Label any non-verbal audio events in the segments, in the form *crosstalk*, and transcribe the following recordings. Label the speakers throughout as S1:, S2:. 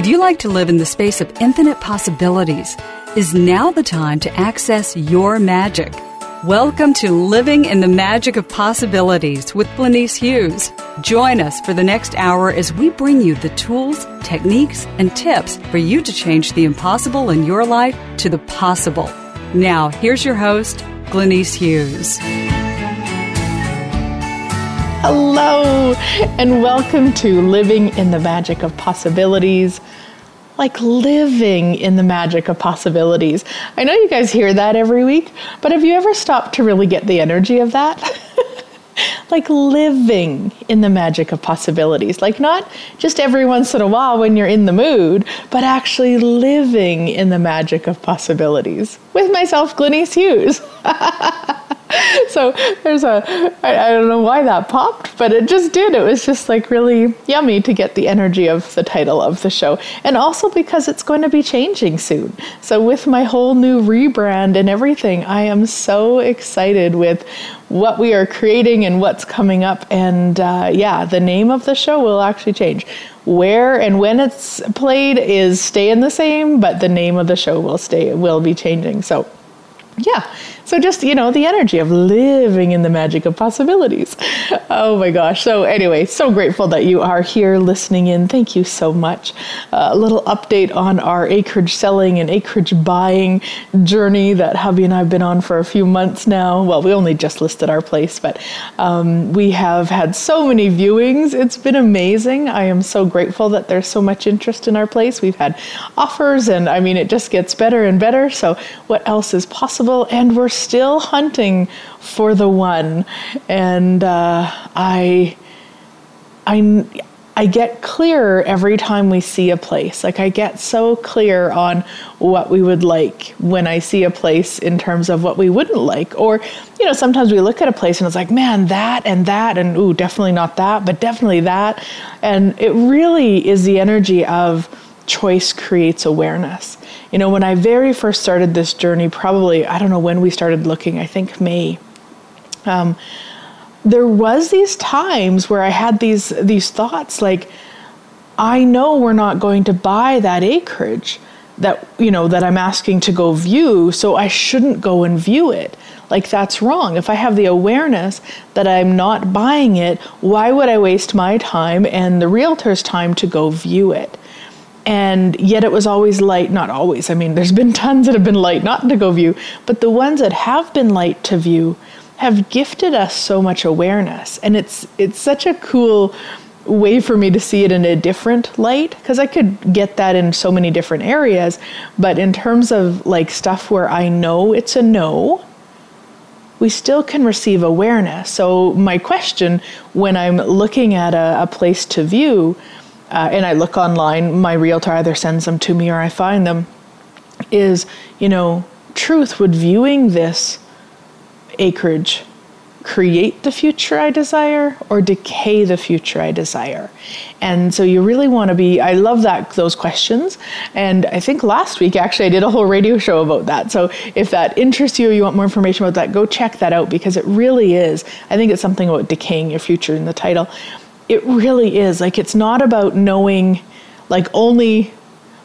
S1: Would you like to live in the space of infinite possibilities? Is now the time to access your magic? Welcome to Living in the Magic of Possibilities with Glenyce Hughes. Join us for the next hour as we bring you the tools, techniques, and tips for you to change the impossible in your life to the possible. Now, here's your host, Glenyce Hughes.
S2: Hello, and welcome to Living in the Magic of Possibilities. Like living in the magic of possibilities. I know you guys hear that every week, but have you ever stopped to really get the energy of that? *laughs* like living in the magic of possibilities. Like not just every once in a while when you're in the mood, but actually living in the magic of possibilities. With myself, Glenyce Hughes. *laughs* *laughs* so there's a I, I don't know why that popped but it just did. It was just like really yummy to get the energy of the title of the show. And also because it's going to be changing soon. So with my whole new rebrand and everything i am so excited with what we are creating and what's coming up. And uh, yeah the name of the show will actually change. Where and when it's played is staying the same but the name of the show will stay will be changing. So yeah. So just, you know, the energy of living in the magic of possibilities. Oh my gosh. So anyway, so grateful that you are here listening in. Thank you so much. Uh, a little update on our acreage selling and acreage buying journey that hubby and I have been on for a few months now. Well, we only just listed our place, but um, we have had so many viewings. It's been amazing. I am so grateful that there's so much interest in our place. We've had offers and I mean, it just gets better and better. So what else is possible? and we're still hunting for the one. And uh, I, I, I get clearer every time we see a place. Like I get so clear on what we would like when I see a place in terms of what we wouldn't like. Or, you know, sometimes we look at a place and it's like, man, that and that, and ooh, definitely not that, but definitely that. And it really is the energy of choice creates awareness. You know, when I very first started this journey, probably, I don't know when we started looking, I think May. Um, there was these times where I had these these thoughts like, I know we're not going to buy that acreage that you know that I'm asking to go view, so I shouldn't go and view it. Like that's wrong. If I have the awareness that I'm not buying it, why would I waste my time and the realtor's time to go view it? And yet it was always light not always i mean there's been tons that have been light not to go view but the ones that have been light to view have gifted us so much awareness. And it's it's such a cool way for me to see it in a different light because I could get that in so many different areas. But in terms of like stuff where I know it's a no we still can receive awareness. So my question when I'm looking at a, a place to view uh, and I look online, my realtor either sends them to me or I find them, is, you know, truth, would viewing this acreage create the future I desire or decay the future I desire? And so you really want to be I love that those questions and I think last week actually I did a whole radio show about that. So if that interests you or you want more information about that, go check that out because it really is. I think it's something about decaying your future in the title it really is. Like it's not about knowing like only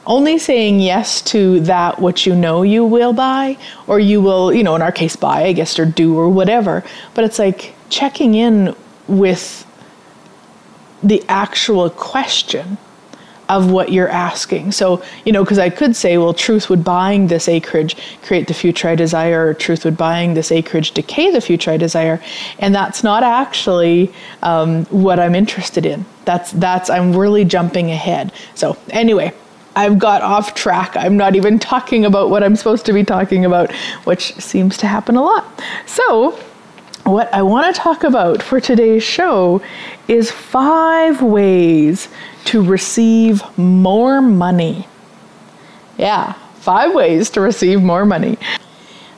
S2: only saying yes to that which you know you will buy or you will you know in our case buy i guess or do or whatever. But it's like checking in with the actual question of what you're asking. So, you know, because I could say, well, truth would buying this acreage create the future I desire, or truth would buying this acreage decay the future I desire, and that's not actually um, what I'm interested in. That's that's I'm really jumping ahead. So anyway. I've got off track. I'm not even talking about what I'm supposed to be talking about, which seems to happen a lot. So, what I want to talk about for today's show is five ways to receive more money. Yeah, five ways to receive more money.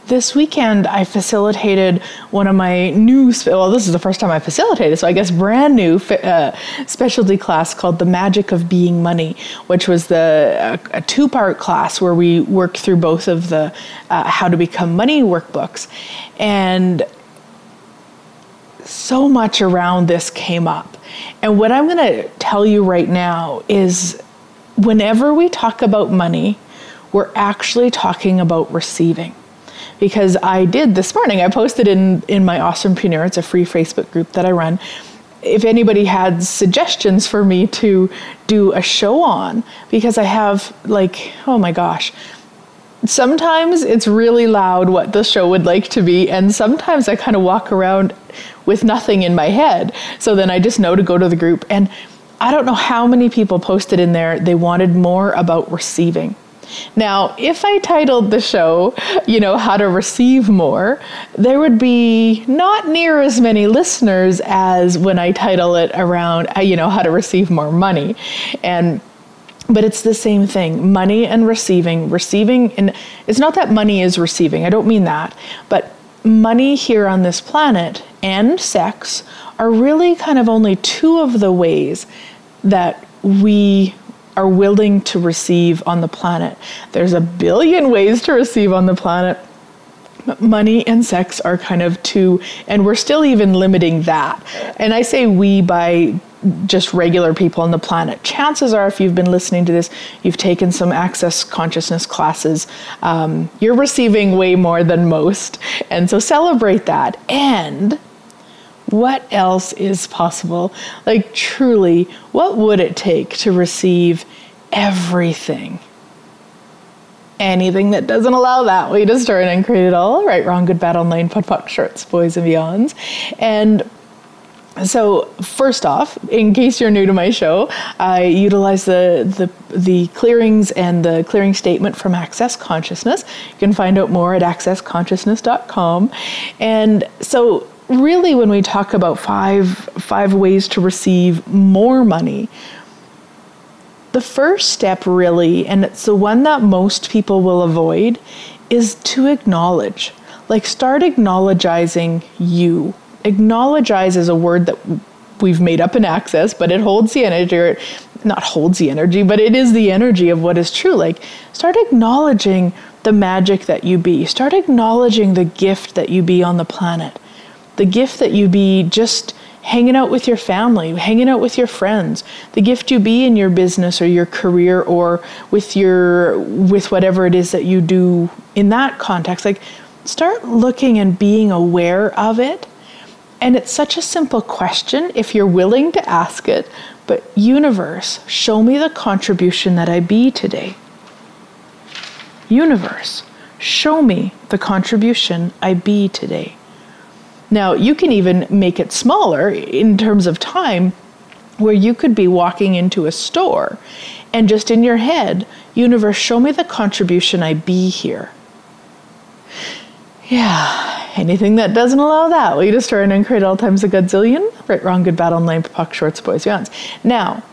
S2: This weekend, I facilitated one of my new, well, this is the first time I facilitated, so I guess brand new uh, specialty class called The Magic of Being Money, which was the a, a two part class where we worked through both of the uh, How to Become Money workbooks. And so much around this came up. And what I'm going to tell you right now is whenever we talk about money, we're actually talking about receiving. Because I did this morning, I posted in, in my Awesomepreneur, it's a free Facebook group that I run. If anybody had suggestions for me to do a show on, because I have like, oh my gosh, sometimes it's really loud what the show would like to be, and sometimes I kind of walk around with nothing in my head. So then I just know to go to the group. And I don't know how many people posted in there they wanted more about receiving. Now, if I titled the show, you know, How to Receive More, there would be not near as many listeners as when I title it around, uh, you know, How to Receive More Money. And but it's the same thing money and receiving receiving and it's not that money is receiving i don't mean that but money here on this planet and sex are really kind of only two of the ways that we are willing to receive on the planet. There's a billion ways to receive on the planet. Money and sex are kind of two, and we're still even limiting that. And I say we by just regular people on the planet. Chances are, if you've been listening to this, you've taken some access consciousness classes. Um, you're receiving way more than most. And so celebrate that. And what else is possible? Like, truly, what would it take to receive everything? Anything that doesn't allow that, we destroy and create it all. Right, wrong, good, bad, all nine, POD POC, shorts, boys and beyonds. And so first off, in case you're new to my show, I utilize the, the, the clearings and the clearing statement from Access Consciousness. You can find out more at accessconsciousness.com. And so really when we talk about five five ways to receive more money the first step really and it's the one that most people will avoid is to acknowledge. Like start acknowledging you. Acknowledge is a word that we've made up in access but it holds the energy or not holds the energy but it is the energy of what is true. Like start acknowledging the magic that you be. Start acknowledging the gift that you be on the planet. The gift that you be just hanging out with your family, hanging out with your friends, the gift you be in your business or your career or with your with whatever it is that you do in that context. Like start looking and being aware of it. And it's such a simple question if you're willing to ask it, but universe, show me the contribution that I be today. Universe, show me the contribution I be today. Now, you can even make it smaller in terms of time where you could be walking into a store and just in your head, universe, show me the contribution I be here. Yeah, anything that doesn't allow that, will you destroy and create all times a godzillion? Right, wrong, good, bad, online, POC, shorts, boys, beyonds. Now,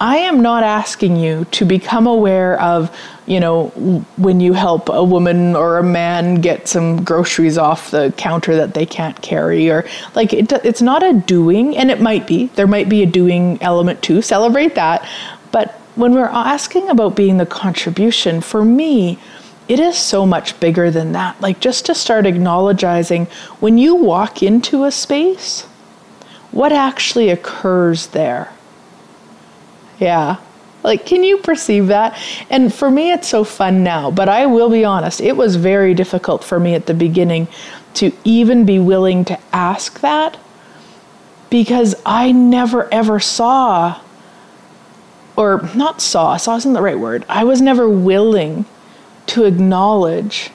S2: I am not asking you to become aware of, you know, when you help a woman or a man get some groceries off the counter that they can't carry, or like it, it's not a doing, and it might be. There might be a doing element too. Celebrate that. But when we're asking about being the contribution, for me, it is so much bigger than that. Like just to start acknowledging when you walk into a space, what actually occurs there yeah. Like, can you perceive that? And for me, it's so fun now, but I will be honest, it was very difficult for me at the beginning to even be willing to ask that because I never ever saw, or not saw, saw isn't the right word. I was never willing to acknowledge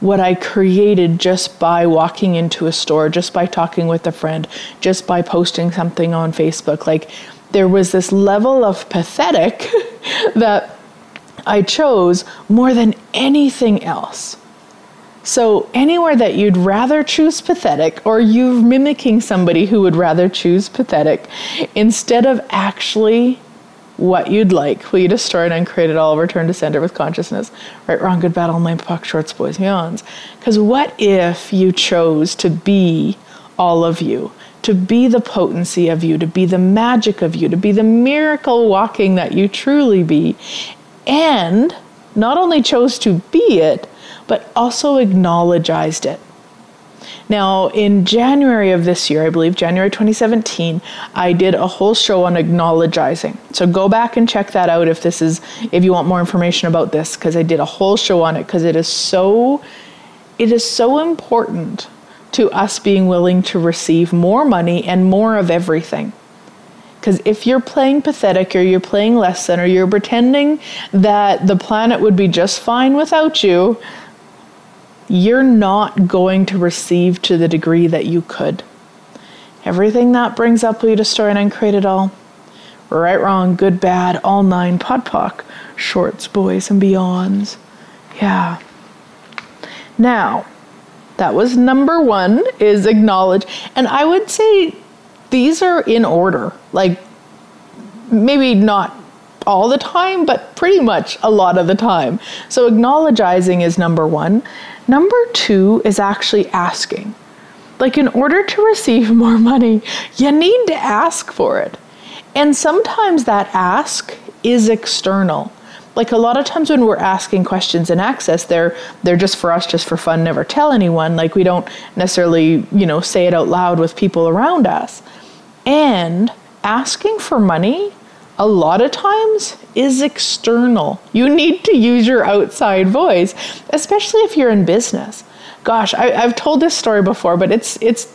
S2: what I created just by walking into a store, just by talking with a friend, just by posting something on Facebook. Like, there was this level of pathetic *laughs* that I chose more than anything else. So, anywhere that you'd rather choose pathetic, or you're mimicking somebody who would rather choose pathetic, instead of actually what you'd like, will you destroy it and create it all, return to sender with consciousness? Right, wrong, good, bad, online, POC, shorts, boys, beyonds. Because what if you chose to be all of you? to be the potency of you, to be the magic of you, to be the miracle walking that you truly be, and not only chose to be it, but also acknowledged it. Now, in January of this year, I believe January 2017, I did a whole show on acknowledging. So go back and check that out if this is if you want more information about this because I did a whole show on it because it is so it is so important to us being willing to receive more money and more of everything. Because if you're playing pathetic or you're playing less than or you're pretending that the planet would be just fine without you, you're not going to receive to the degree that you could. Everything that brings up will you destroy and uncreate it all. Right, wrong, good, bad, all nine, podpoc, shorts, boys, and beyonds. Yeah. Now, that was number one is acknowledge. And I would say these are in order. Like maybe not all the time, but pretty much a lot of the time. So acknowledging is number one. Number two is actually asking. Like, in order to receive *laughs* more money, you need to ask for it. And sometimes that ask is external. Like a lot of times when we're asking questions in access, they're they're just for us, just for fun, never tell anyone. Like we don't necessarily, you know, say it out loud with people around us. And asking for money a lot of times is external. You need to use your outside voice, especially if you're in business. Gosh, I, have told this story before, but it's it's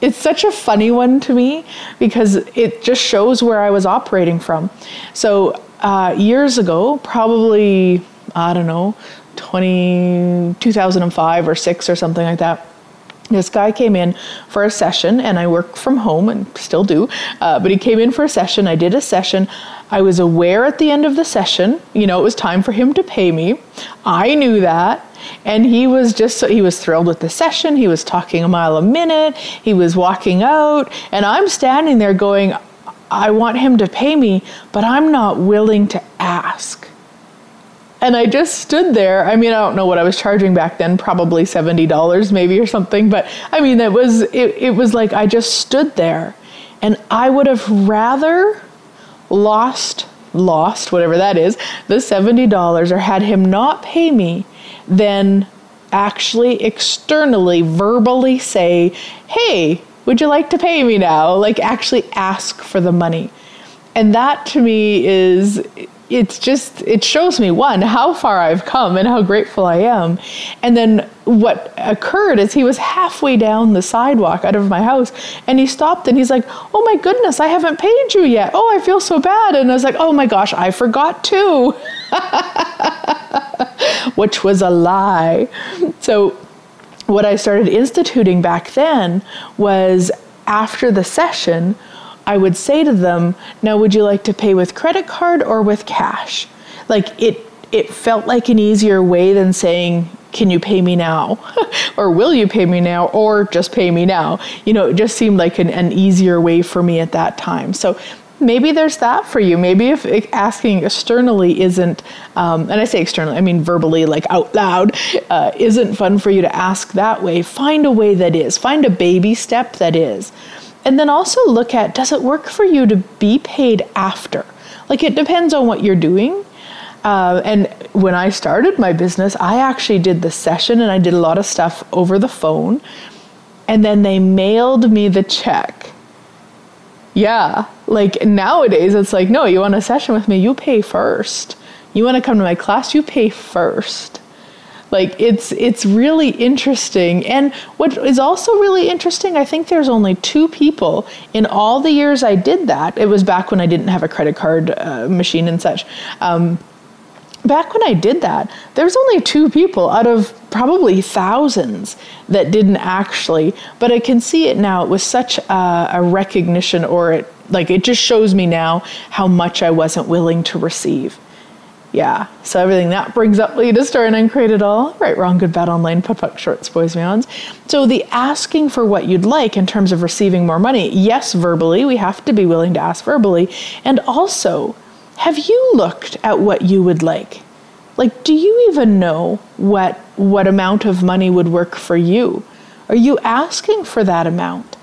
S2: it's such a funny one to me because it just shows where I was operating from. So uh, years ago, probably I don't know, 20, 2005 or six or something like that this guy came in for a session and i work from home and still do uh, but he came in for a session. I did a session. I was aware at the end of the session you know it was time for him to pay me. I knew that and he was just he was thrilled with the session. He was talking a mile a minute. He was walking out and i'm standing there going i want him to pay me but i'm not willing to ask and I just stood there. I mean, I don't know what I was charging back then, probably $70 maybe or something, but I mean, it was it, it was like I just stood there. And I would have rather lost lost whatever that is, the $70 or had him not pay me than actually externally verbally say, "Hey, would you like to pay me now?" Like actually ask for the money. And that to me is it's just it shows me one how far I've come and how grateful I am. And then what occurred is he was halfway down the sidewalk out of my house and he stopped and he's like, "Oh my goodness, I haven't paid you yet. Oh, I feel so bad." And I was like, "Oh my gosh, I forgot too." *laughs* Which was a lie. So what I started instituting back then was after the session I would say to them, "Now, would you like to pay with credit card or with cash?" Like it it felt like an easier way than saying, "Can you pay me now?" *laughs* or "Will you pay me now?" or just pay me now. You know, it just seemed like an, an easier way for me at that time. So maybe there's that for you. Maybe if asking externally isn't, um, and I say externally, I mean verbally, like out loud, uh, isn't fun for you to ask that way, find a way that is. Find a baby step that is. And then also look at does it work for you to be paid after? Like it depends on what you're doing. Uh, and when I started my business, I actually did the session and I did a lot of stuff over the phone. And then they mailed me the check. Yeah, like nowadays, it's like, no, you want a session with me, you pay first. You want to come to my class, you pay first. Like it's it's really interesting. And what is also really interesting, I think there's only two people in all the years I did that. It was back when I didn't have a credit card uh, machine and such. Um, back when I did that, there was only two people out of probably thousands that didn't actually. But I can see it now. It was such a, a recognition, or it like it just shows me now how much I wasn't willing to receive yeah, so everything that brings up lead to store and uncreate it all. Right, wrong, good, bad, online, POD, POC, shorts, boys, beyonds. So the asking for what you'd like in terms of receiving more money, yes, verbally, we have to be willing to ask verbally. And also, have you looked at what you would like? Like, do you even know what what amount of money would work for you? Are you asking for that amount?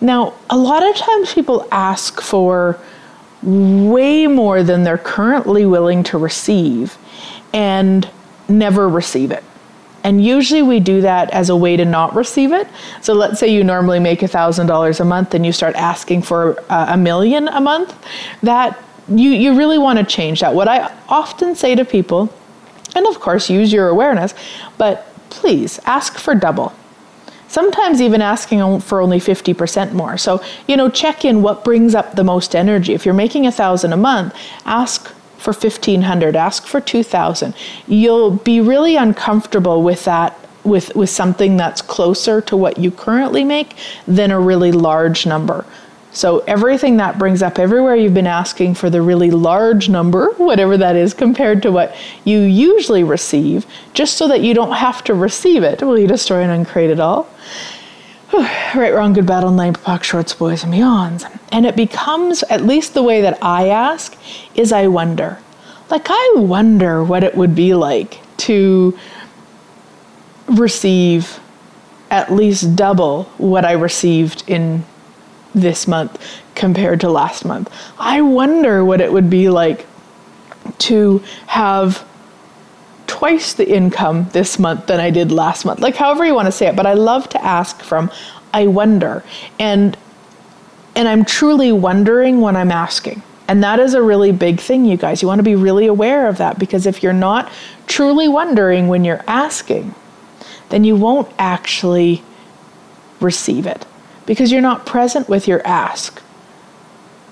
S2: Now, a lot of times people ask for way more than they're currently willing to receive and never receive it. And usually we do that as a way to not receive it. So let's say you normally make $1,000 a month and you start asking for uh, a million a month. That you, you really want to change that. What I often say to people, and of course use your awareness, but please ask for double sometimes even asking for only 50% more. So, you know, check in what brings up the most energy. If you're making a thousand a month, ask for 1500, ask for 2000. You'll be really uncomfortable with that with with something that's closer to what you currently make than a really large number. So everything that brings up everywhere you've been asking for the really large number, *laughs* whatever that is, compared to what you usually receive, just so that you don't have to receive it. Will you destroy and uncreate it all? *sighs* right, wrong, good, bad, all nine, POC, shorts, boys, and beyonds. And it becomes, at least the way that I ask, is I wonder. Like, I wonder what it would be like to receive at least double what I received in this month compared to last month. I wonder what it would be like to have twice the income this month than I did last month. Like however you want to say it, but I love to ask from I wonder. And and I'm truly wondering when I'm asking. And that is a really big thing, you guys. You want to be really aware of that because if you're not truly wondering when you're asking, then you won't actually receive it because you're not present with your ask.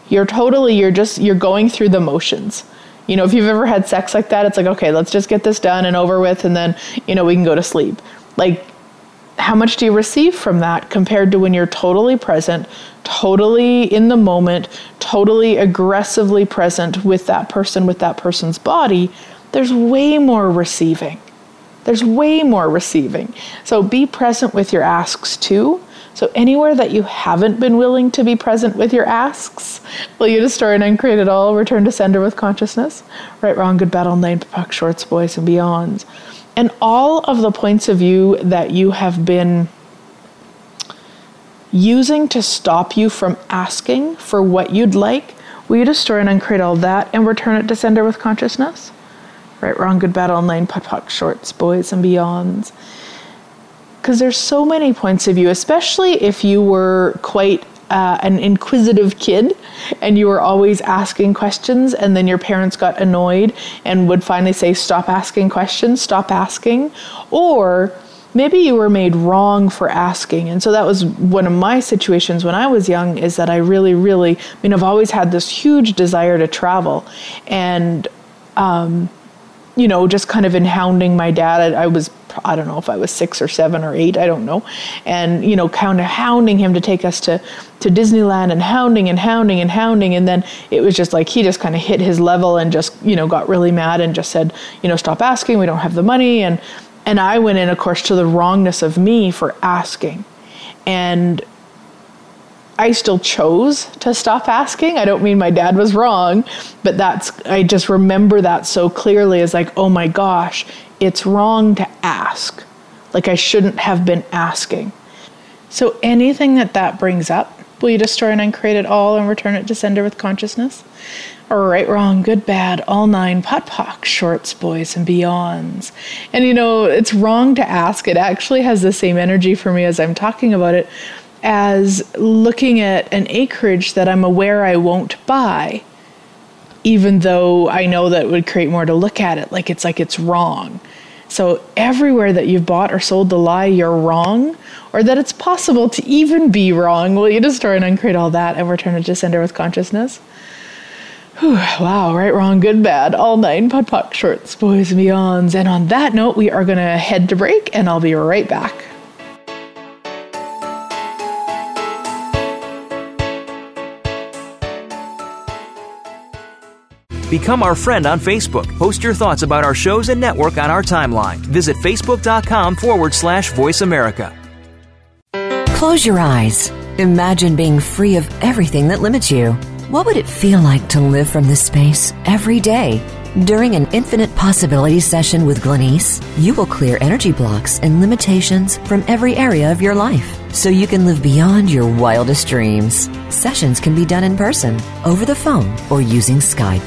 S2: You're totally, you're just, you're going through the motions. You know, if you've ever had sex like that, it's like, okay, let's just get this done and over with, and then, you know, we can go to sleep. Like, how much do you receive from that compared to when you're totally present, totally in the moment, totally aggressively present with that person, with that person's body? There's way more receiving. There's way more receiving. So be present with your asks too so, anywhere that you haven't been willing to be present with your asks, will you destroy and uncreate it all, return to sender with consciousness? Right, wrong, good, bad, online, POC, shorts, boys, and beyonds. And all of the points of view that you have been using to stop you from asking for what you'd like, will you destroy and uncreate all that and return it to sender with consciousness? Right, wrong, good, bad, all nine, puck, POC, shorts, boys, and beyonds because there's so many points of view, especially if you were quite uh, an inquisitive kid and you were always asking questions, and then your parents got annoyed and would finally say, Stop asking questions, stop asking. Or maybe you were made wrong for asking. And so that was one of my situations when I was young is that I really, really, I mean, I've always had this huge desire to travel. And, um, you know, just kind of in hounding my dad. I, I, was, I don't know if I was six or seven or eight, I don't know. And, you know, kind of hounding him to take us to, to Disneyland and hounding and hounding and hounding. And then it was just like he just kind of hit his level and just, you know, got really mad and just said, you know, stop asking, we don't have the money. And, and I went in, of course, to the wrongness of me for asking. And I still chose to stop asking. I don't mean my dad was wrong, but that's, I just remember that so clearly as like, oh my gosh, it's wrong to ask. Like I shouldn't have been asking. So anything that that brings up, will you destroy and uncreate it all and return it to sender with consciousness? Right, wrong, good, bad, all nine, pot, pock, shorts, boys, and beyonds. And you know, it's wrong to ask. It actually has the same energy for me as I'm talking about it as looking at an acreage that I'm aware I won't buy, even though I know that would create more to look at it. Like it's like it's wrong. So everywhere that you've bought or sold the lie you're wrong, or that it's possible to even be wrong, will you destroy and uncreate all that and return it to sender with consciousness? Whew, wow, right, wrong, good, bad, all nine podpoc shorts, boys and beyonds. And on that note, we are gonna head to break and I'll be right back.
S3: Become our friend on Facebook. Post your thoughts about our shows and network on our timeline. Visit facebook.com forward slash voice America.
S4: Close your eyes. Imagine being free of everything that limits you. What would it feel like to live from this space every day? During an infinite Possibility session with Glenyce, you will clear energy blocks and limitations from every area of your life so you can live beyond your wildest dreams. Sessions can be done in person, over the phone, or using Skype.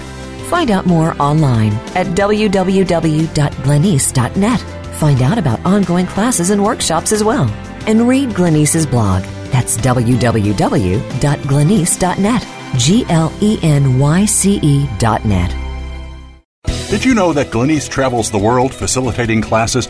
S4: Find out more online at www.glenyce.net. Find out about ongoing classes and workshops as well. And read Glenyce's blog. That's www.glenyce.net. G L E N Y C E dot net.
S5: Did you know that Glenyce travels the world facilitating classes,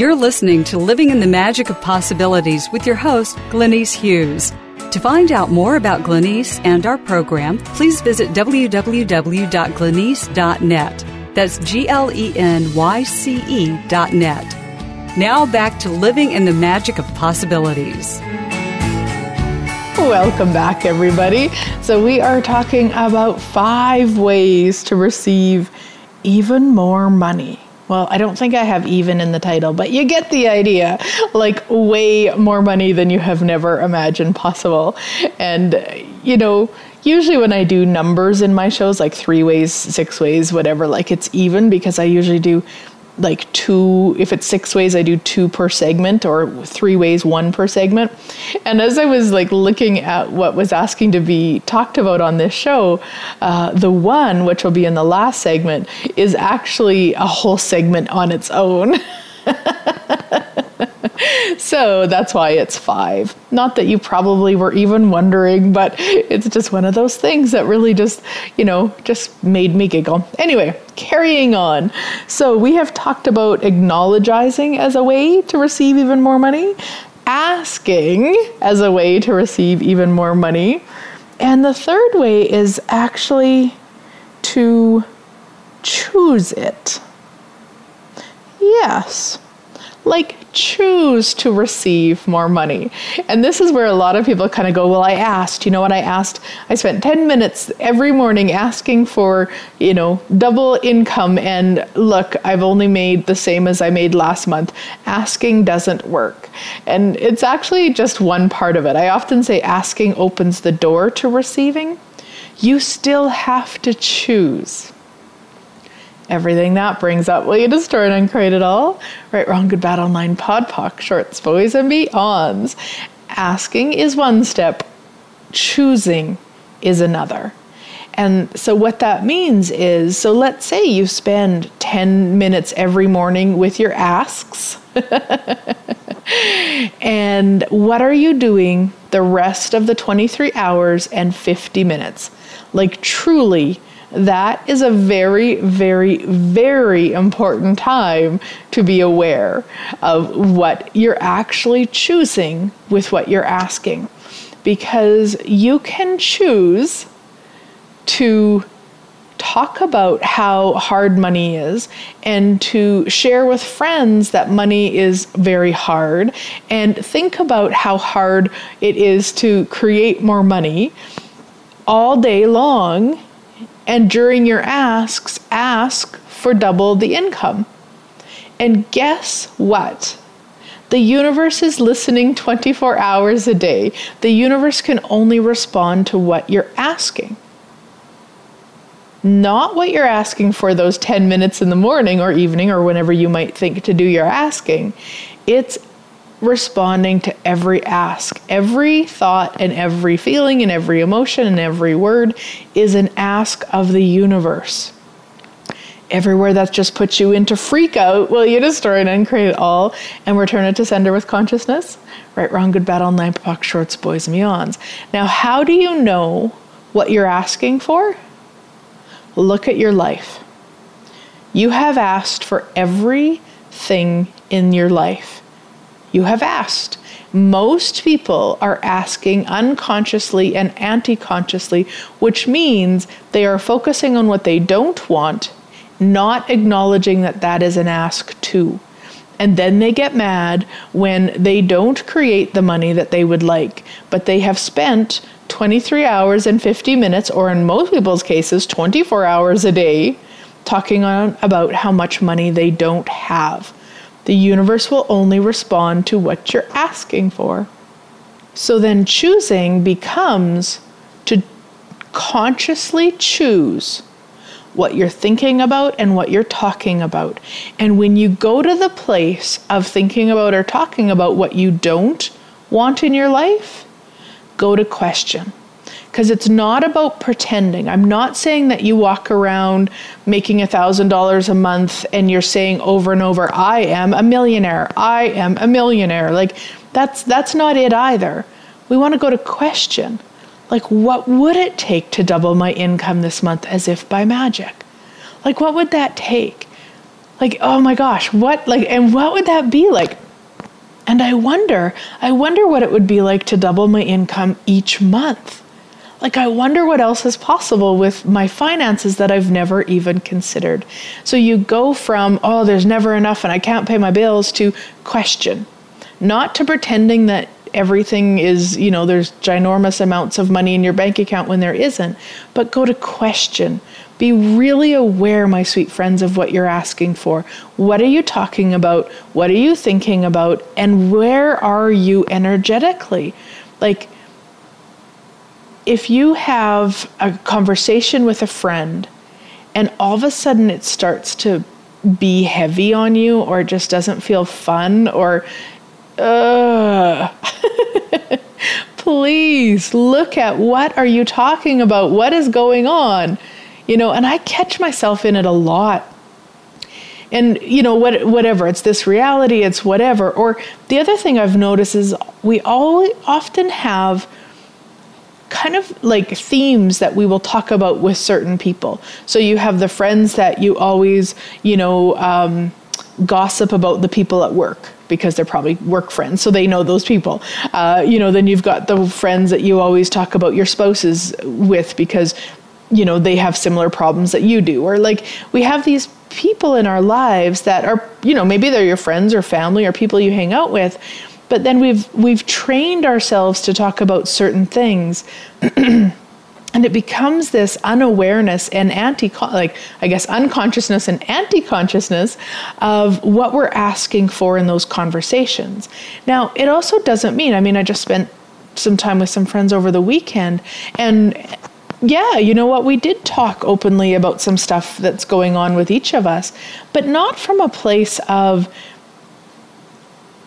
S1: You're listening to Living in the Magic of Possibilities with your host, Glenyce Hughes. To find out more about Glenyce and our program, please visit www.glenyce.net. That's G L E N Y C E dot net. Now back to Living in the Magic of Possibilities.
S2: Welcome back, everybody. So, we are talking about five ways to receive even more money. Well, I don't think I have even in the title, but you get the idea. Like, way more money than you have never imagined possible. And, you know, usually when I do numbers in my shows, like three ways, six ways, whatever, like it's even because I usually do like two if it's six ways i do two per segment or three ways one per segment. And as i was like looking at what was asking to be talked about on this show uh, the one which will be in the last segment is actually a whole segment on its own *laughs* *laughs* so that's why it's five. Not that you probably were even wondering, but it's just one of those things that really just, you know, just made me giggle. Anyway, carrying on. So we have talked about acknowledging as a way to receive even more money, asking as a way to receive even more money. And the third way is actually to choose it. Yes like choose to receive more money. And this is where a lot of people kind of go, Well, I asked, you know what I asked? I spent 10 minutes every morning asking for, you know, double income. And look, I've only made the same as I made last month. Asking doesn't work. And it's actually just one part of it. I often say asking opens the door to receiving. You still have to choose everything that brings up. Will you destroy and create it all? Right, wrong, good, bad, all nine, pod, poc, shorts, boys, and beyonds. Asking is one step, choosing is another. And so, what that means is so let's say you spend 10 minutes every morning with your asks. *laughs* and what are you doing the rest of the 23 hours and 50 minutes? Like, truly, that is a very, very, very important time to be aware of what you're actually choosing with what you're asking. Because you can choose to talk about how hard money is and to share with friends that money is very hard and think about how hard it is to create more money all day long and during your asks, ask for double the income. And guess what? The universe is listening 24 hours a day. The universe can only respond to what you're asking. Not what you're asking for those 10 minutes in the morning or evening or whenever you might think to do your asking. It's responding to every ask. Every thought and every feeling and every emotion and every word is an ask of the universe. Everywhere that just puts you into freak out, will you destroy it and uncreate it all and return it to sender with consciousness? Right, wrong, good, bad, online, POC, shorts, boys, and beyonds. Now, how do you know what you're asking for? Look at your life. You have asked for everything in your life. You have asked. Most people are asking unconsciously and anti consciously, which means they are focusing on what they don't want, not acknowledging that that is an ask too. And then they get mad when they don't create the money that they would like, but they have spent 23 hours and 50 minutes, or in most people's cases, 24 hours a day, talking on about how much money they don't have. The universe will only respond to what you're asking for. So then choosing becomes to consciously choose what you're thinking about and what you're talking about. And when you go to the place of thinking about or talking about what you don't want in your life, go to question. Because it's not about pretending. I'm not saying that you walk around making a $1,000 a month and you're saying over and over, I am a millionaire. I am a millionaire. Like, that's, that's not it either. We want to go to question like, what would it take to double my income this month as if by magic? Like, what would that take? Like, oh my gosh, what, like, and what would that be like? And I wonder, I wonder what it would be like to double my income each month. Like, I wonder what else is possible with my finances that I've never even considered. So you go from, oh, there's never enough and I can't pay my bills to question, not to pretending that everything is, you know, there's ginormous amounts of money in your bank account when there isn't, but go to question. Be really aware, my sweet friends, of what you're asking for. What are you talking about? What are you thinking about? And where are you energetically? Like, if you have a conversation with a friend and all of a sudden it starts to be heavy on you or it just doesn't feel fun or uh, *laughs* please look at what are you talking about? What is going on? You know, and I catch myself in it a lot. And you know, what whatever, it's this reality, it's whatever. Or the other thing I've noticed is we all often have kind of like themes that we will talk about with certain people. So you have the friends that you always, you know, um, gossip about the people at work because they're probably work friends, so they know those people. Uh, you know, then you've got the friends that you always talk about your spouses with because you know they have similar problems that you do, or like we have these people in our lives that are you know maybe they're your friends or family or people you hang out with but then we've we've trained ourselves to talk about certain things *clears throat* and it becomes this unawareness and anti like i guess unconsciousness and anti-consciousness of what we're asking for in those conversations now it also doesn't mean i mean i just spent some time with some friends over the weekend and yeah, you know what? We did talk openly about some stuff that's going on with each of us, but not from a place of,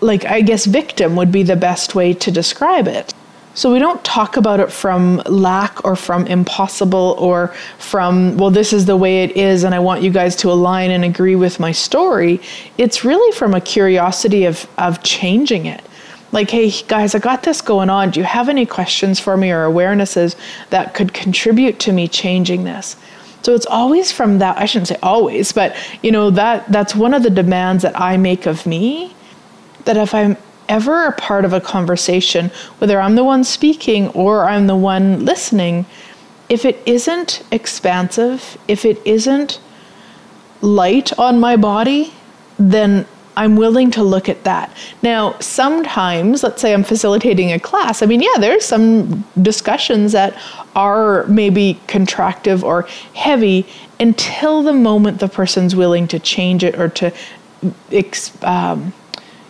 S2: like, I guess victim would be the best way to describe it. So we don't talk about it from lack or from impossible or from, well, this is the way it is and I want you guys to align and agree with my story. It's really from a curiosity of, of changing it. Like, hey, guys, I got this going on. Do you have any questions for me or awarenesses that could contribute to me changing this? So it's always from that, I shouldn't say always, but you know, that that's one of the demands that I make of me that if I'm ever a part of a conversation, whether I'm the one speaking or I'm the one listening, if it isn't expansive, if it isn't light on my body, then I'm willing to look at that. Now, sometimes, let's say I'm facilitating a class, I mean, yeah, there's some discussions that are maybe contractive or heavy until the moment the person's willing to change it or to um,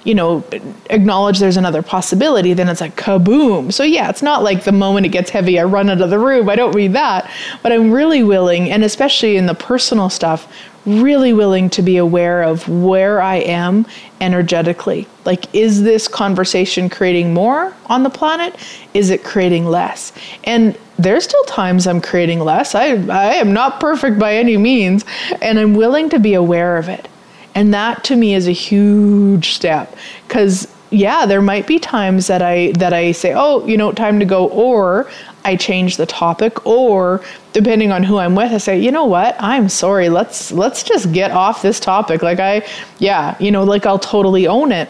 S2: you know, acknowledge there's another possibility, then it's like kaboom. So yeah, it's not like the moment it gets heavy, I run out of the room. I don't mean that, but I'm really willing, and especially in the personal stuff, really willing to be aware of where I am energetically. Like, is this conversation creating more on the planet? Is it creating less? And there's still times I'm creating less. I, I am not perfect by any means, and I'm willing to be aware of it. And that to me is a huge step because yeah, there might be times that I that I say, "Oh, you know, time to go," or I change the topic or depending on who I'm with I say, "You know what? I'm sorry. Let's let's just get off this topic." Like I yeah, you know, like I'll totally own it.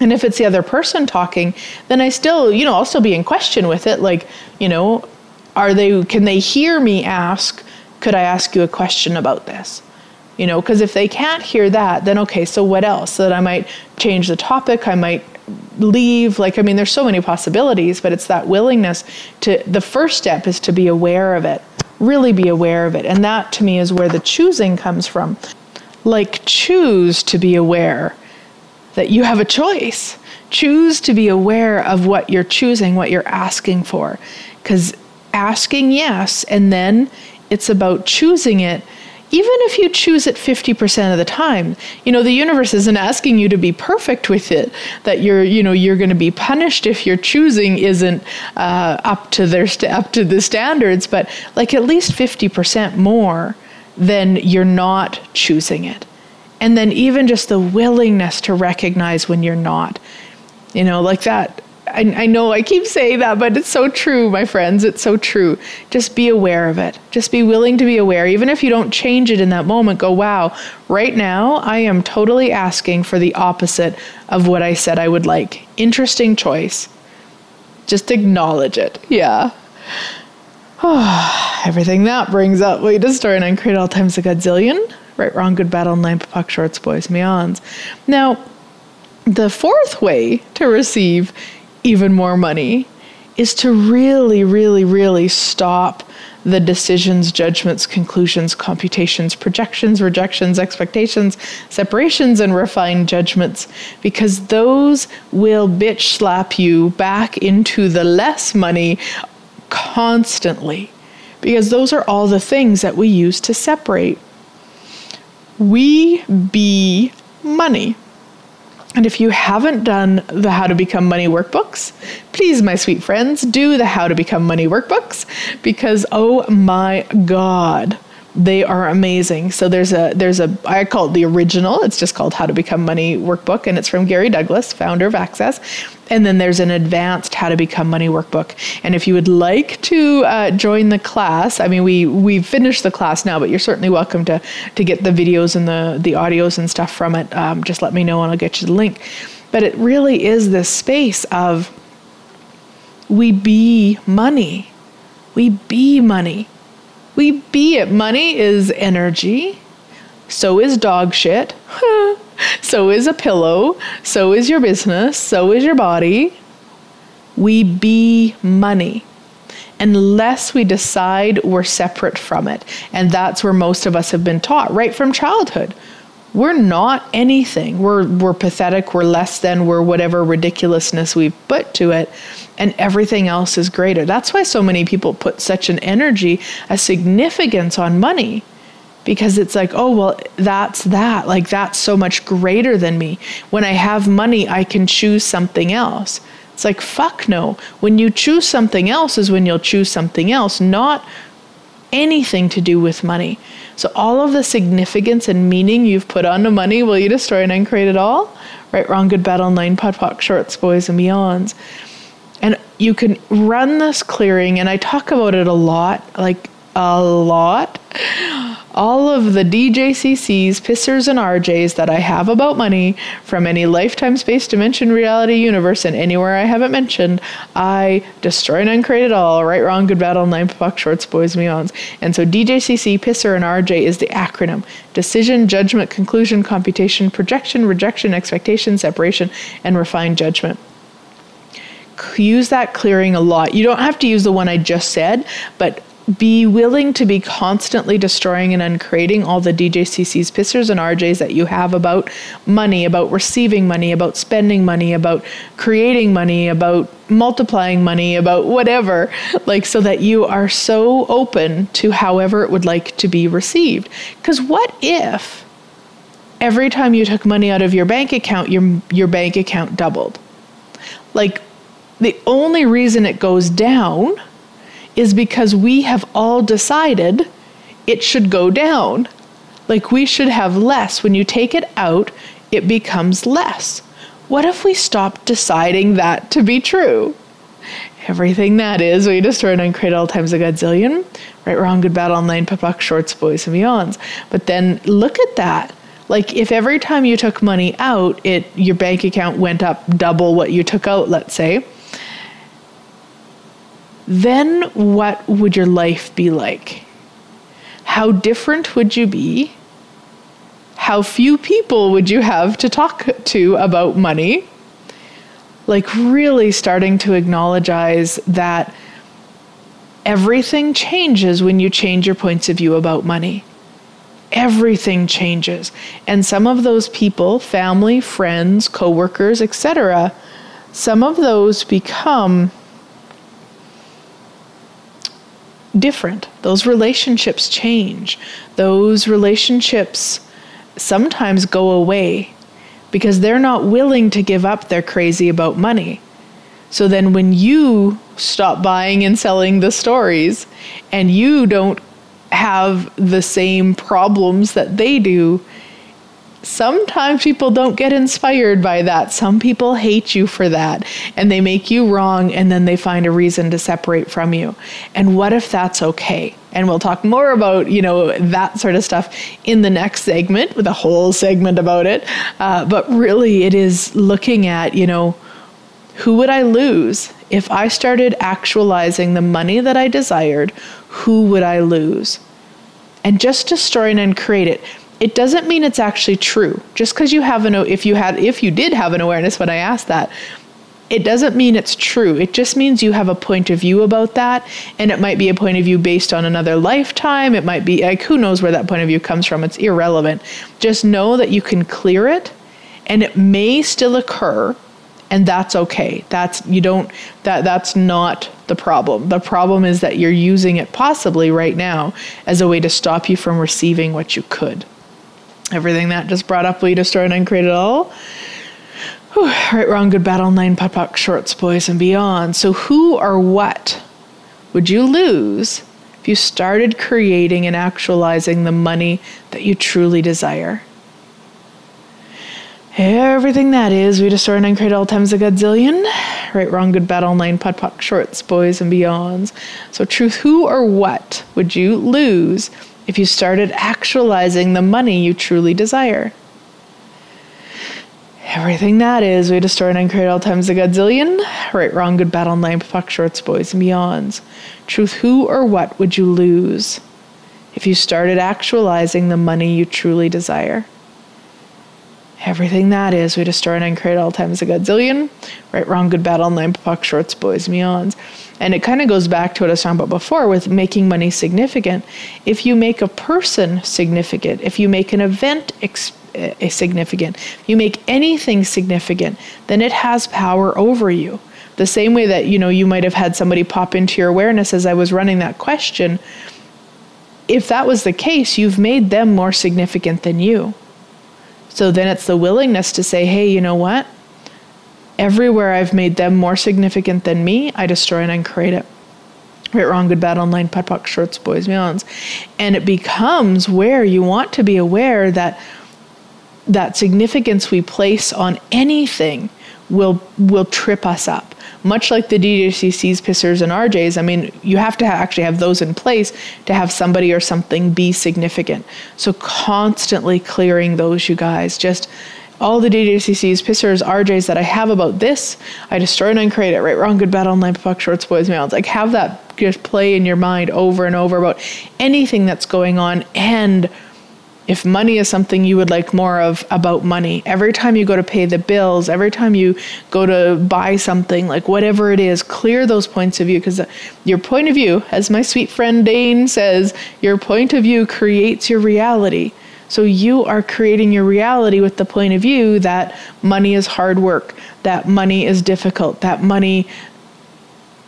S2: And if it's the other person talking, then I still, you know, I'll still be in question with it like, you know, are they can they hear me ask, "Could I ask you a question about this?" You know, because if they can't hear that, then okay, so what else? So that I might change the topic, I might leave like i mean there's so many possibilities but it's that willingness to the first step is to be aware of it really be aware of it and that to me is where the choosing comes from like choose to be aware that you have a choice choose to be aware of what you're choosing what you're asking for because asking yes and then it's about choosing it even if you choose it 50% of the time you know the universe isn't asking you to be perfect with it that you're you know you're going to be punished if your choosing isn't uh, up to their st- up to the standards but like at least 50% more than you're not choosing it. And then even just the willingness to recognize when you're not you know like that I, I know I keep saying that, but it's so true, my friends. It's so true. Just be aware of it. Just be willing to be aware. Even if you don't change it in that moment, go, wow, right now I am totally asking for the opposite of what I said I would like. Interesting choice. Just acknowledge it. Yeah. Oh, *sighs* everything that brings up. We destroy and create all times a godzillion. Right, wrong, good, bad, online, POC, shorts, boys, beyonds. Now, the fourth way to receive even more money is to really, really, really stop the decisions, judgments, conclusions, computations, projections, rejections, expectations, separations, and refined judgments, because those will bitch slap you back into the less money constantly, because those are all the things that we use to separate. We be money. And if you haven't done the How to Become Money workbooks, please, my sweet friends, do the How to Become Money workbooks because oh my God, they are amazing. So there's a there's a I call it the original. It's just called How to Become Money workbook, and it's from Gary Douglas, founder of Access. And then there's an advanced How to Become Money workbook. And if you would like to uh, join the class, I mean we we finished the class now, but you're certainly welcome to to get the videos and the the audios and stuff from it. Um, just let me know, and I'll get you the link. But it really is this space of we be money. We be money we be it. Money is energy. So is dog shit. *laughs* so is a pillow. So is your business. So is your body. We be money unless we decide we're separate from it. And that's where most of us have been taught right from childhood. We're not anything. We're, we're pathetic. We're less than. We're whatever ridiculousness we've put to it and everything else is greater. That's why so many people put such an energy, a significance on money because it's like, oh, well, that's that. Like, that's so much greater than me. When I have money, I can choose something else. It's like, fuck no. When you choose something else is when you'll choose something else, not anything to do with money. So, all of the significance and meaning you've put onto money, will you destroy and uncreate it all? Right, wrong, good, bad, online, POD, POC, shorts, boys, and beyonds. And you can run this clearing, and I talk about it a lot, like a lot. All of the DJCCs, pissers, and RJs that I have about money from any lifetime, space, dimension, reality, universe, and anywhere I haven't mentioned, I destroy and uncreate it all. Right, wrong, good, bad, nine POC, shorts, boys, beyonds. And so DJCC, pisser, and RJ is the acronym decision, judgment, conclusion, computation, projection, rejection, expectation, separation, and refined judgment use that clearing a lot. You don't have to use the one I just said, but be willing to be constantly destroying and uncreating all the DJCCs, pissers, and RJs that you have about money, about receiving money, about spending money, about creating money, about multiplying money, about whatever, like so that you are so open to however it would like to be received. Because what if every time you took money out of your bank account, your, your bank account doubled? Like, the only reason it goes down is because we have all decided it should go down. Like we should have less. When you take it out, it becomes less. What if we stopped deciding that to be true? Everything that is, we destroy and uncreate all times a godzillion. Right, wrong, good, bad, online, POC, shorts, boys, and beyonds. But then look at that. Like if every time you took money out, it your bank account went up double what you took out, let's say, then what would your life be like? How different would you be? How few people would you have to talk to about money? Like, really starting to acknowledge that everything changes when you change your points of view about money. Everything changes. And some of those people, family, friends, coworkers, etc., some of those become different. Those relationships change. Those relationships sometimes go away because they're not willing to give up their crazy about money. So then when you stop buying and selling the stories and you don't have the same problems that they do, sometimes people don't get inspired by that. Some people hate you for that and they make you wrong and then they find a reason to separate from you. And what if that's okay? And we'll talk more about, you know, that sort of stuff in the next segment with a whole segment about it. Uh, but really, it is looking at, you know, who would I lose if I started actualizing the money that I desired? Who would I lose? And just destroy and create it it doesn't mean it's actually true. Just because you have an if you had if you did have an awareness when I asked that, it doesn't mean it's true. It just means you have a point of view about that, and it might be a point of view based on another lifetime. It might be like who knows where that point of view comes from. It's irrelevant. Just know that you can clear it, and it may still occur, and that's okay. That's you don't that that's not the problem. The problem is that you're using it possibly right now as a way to stop you from receiving what you could. Everything that just brought up, we destroy and uncreate it all. Whew, right, wrong, good, battle nine pop, pop, shorts, boys, and beyond. So, who or what would you lose if you started creating and actualizing the money that you truly desire? Everything that is, we destroy and uncreate all times a godzillion. Right, wrong, good, bad, all nine, pot, pot, shorts, boys, and beyonds. So, truth, who or what would you lose if you started actualizing the money you truly desire. Everything that is, we destroy and uncreate all times a godzillion. Right, wrong, good, bad, all nine, fuck, shorts, boys, and beyonds. Truth, who or what would you lose if you started actualizing the money you truly desire? Everything that is, we destroy and create all times a godzillion. Right, wrong, good, bad, online, POC, shorts, boys, beyonds. And it kind of goes back to what I was talking about before with making money significant. If you make a person significant, if you make an event ex- uh, significant, if you make anything significant, then it has power over you. The same way that, you know, you might have had somebody pop into your awareness as I was running that question. If that was the case, you've made them more significant than you. So then it's the willingness to say, hey, you know what? Everywhere I've made them more significant than me, I destroy and uncreate it. Right, wrong, good, bad, all nine, putt, POC, shorts, boys, beyonds. And it becomes where you want to be aware that that significance we place on anything will will trip us up much like the DJCCs, pissers, and RJs, I mean, you have to ha- actually have those in place to have somebody or something be significant. So constantly clearing those, you guys. Just all the DJCCs, pissers, RJs that I have about this, I destroy and uncreate it. Right, wrong, good, bad, all nine, fuck, shorts, boys, males. Like have that just play in your mind over and over about anything that's going on and if money is something you would like more of about money, every time you go to pay the bills, every time you go to buy something, like whatever it is, clear those points of view because your point of view, as my sweet friend Dane says, your point of view creates your reality. So you are creating your reality with the point of view that money is hard work, that money is difficult, that money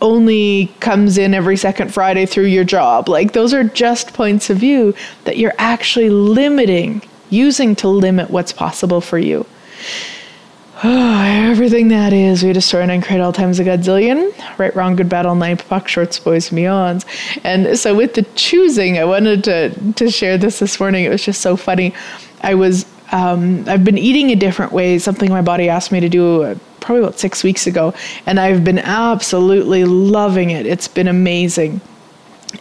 S2: only comes in every second Friday through your job. Like those are just points of view that you're actually limiting, using to limit what's possible for you. Oh, *sighs* everything that is, we destroy and uncreate all times a godzillion. Right, wrong, good, bad, all nine, POC, shorts, boys, beyonds. And so with the choosing, I wanted to to share this this morning. It was just so funny. I was um, I've been eating a different way. Something my body asked me to do probably about six weeks ago, and I've been absolutely loving it. It's been amazing.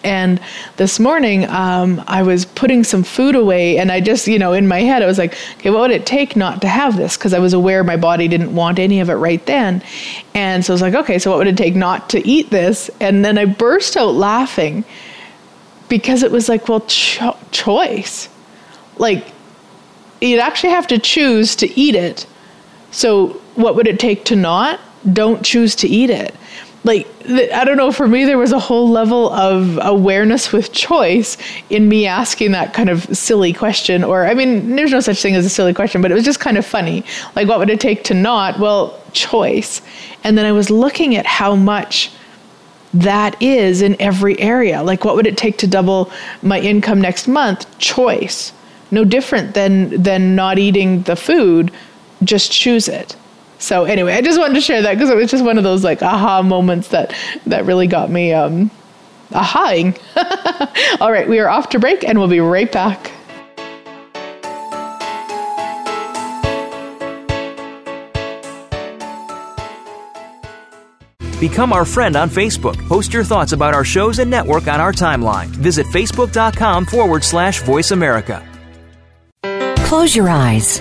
S2: And this morning, um, I was putting some food away, and I just, you know, in my head, I was like, okay, what would it take not to have this? Because I was aware my body didn't want any of it right then. And so I was like, okay, so what would it take not to eat this? And then I burst out laughing because it was like, well, cho- choice. Like, you'd actually have to choose to eat it. So, what would it take to not? Don't choose to eat it like I don't know. For me, there was a whole level of awareness with choice in me asking that kind of silly question. Or I mean, there's no such thing as a silly question, but it was just kind of funny. Like, what would it take to not? Well, choice. And then I was looking at how much that is in every area. Like, what would it take to double my income next month? Choice. No different than than not eating the food. Just choose it. So anyway, I just wanted to share that because it was just one of those like aha moments that that really got me um ahaing. *laughs* All right, we are off to break and we'll be right back.
S3: Become our friend on Facebook. Post your thoughts about our shows and network on our timeline. Visit facebook.com forward slash voice America.
S4: Close your eyes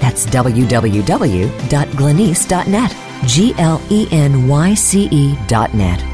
S4: that's www.glenyce.net. G L E N Y C E dot net.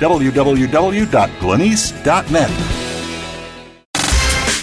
S5: www.glenyce.net.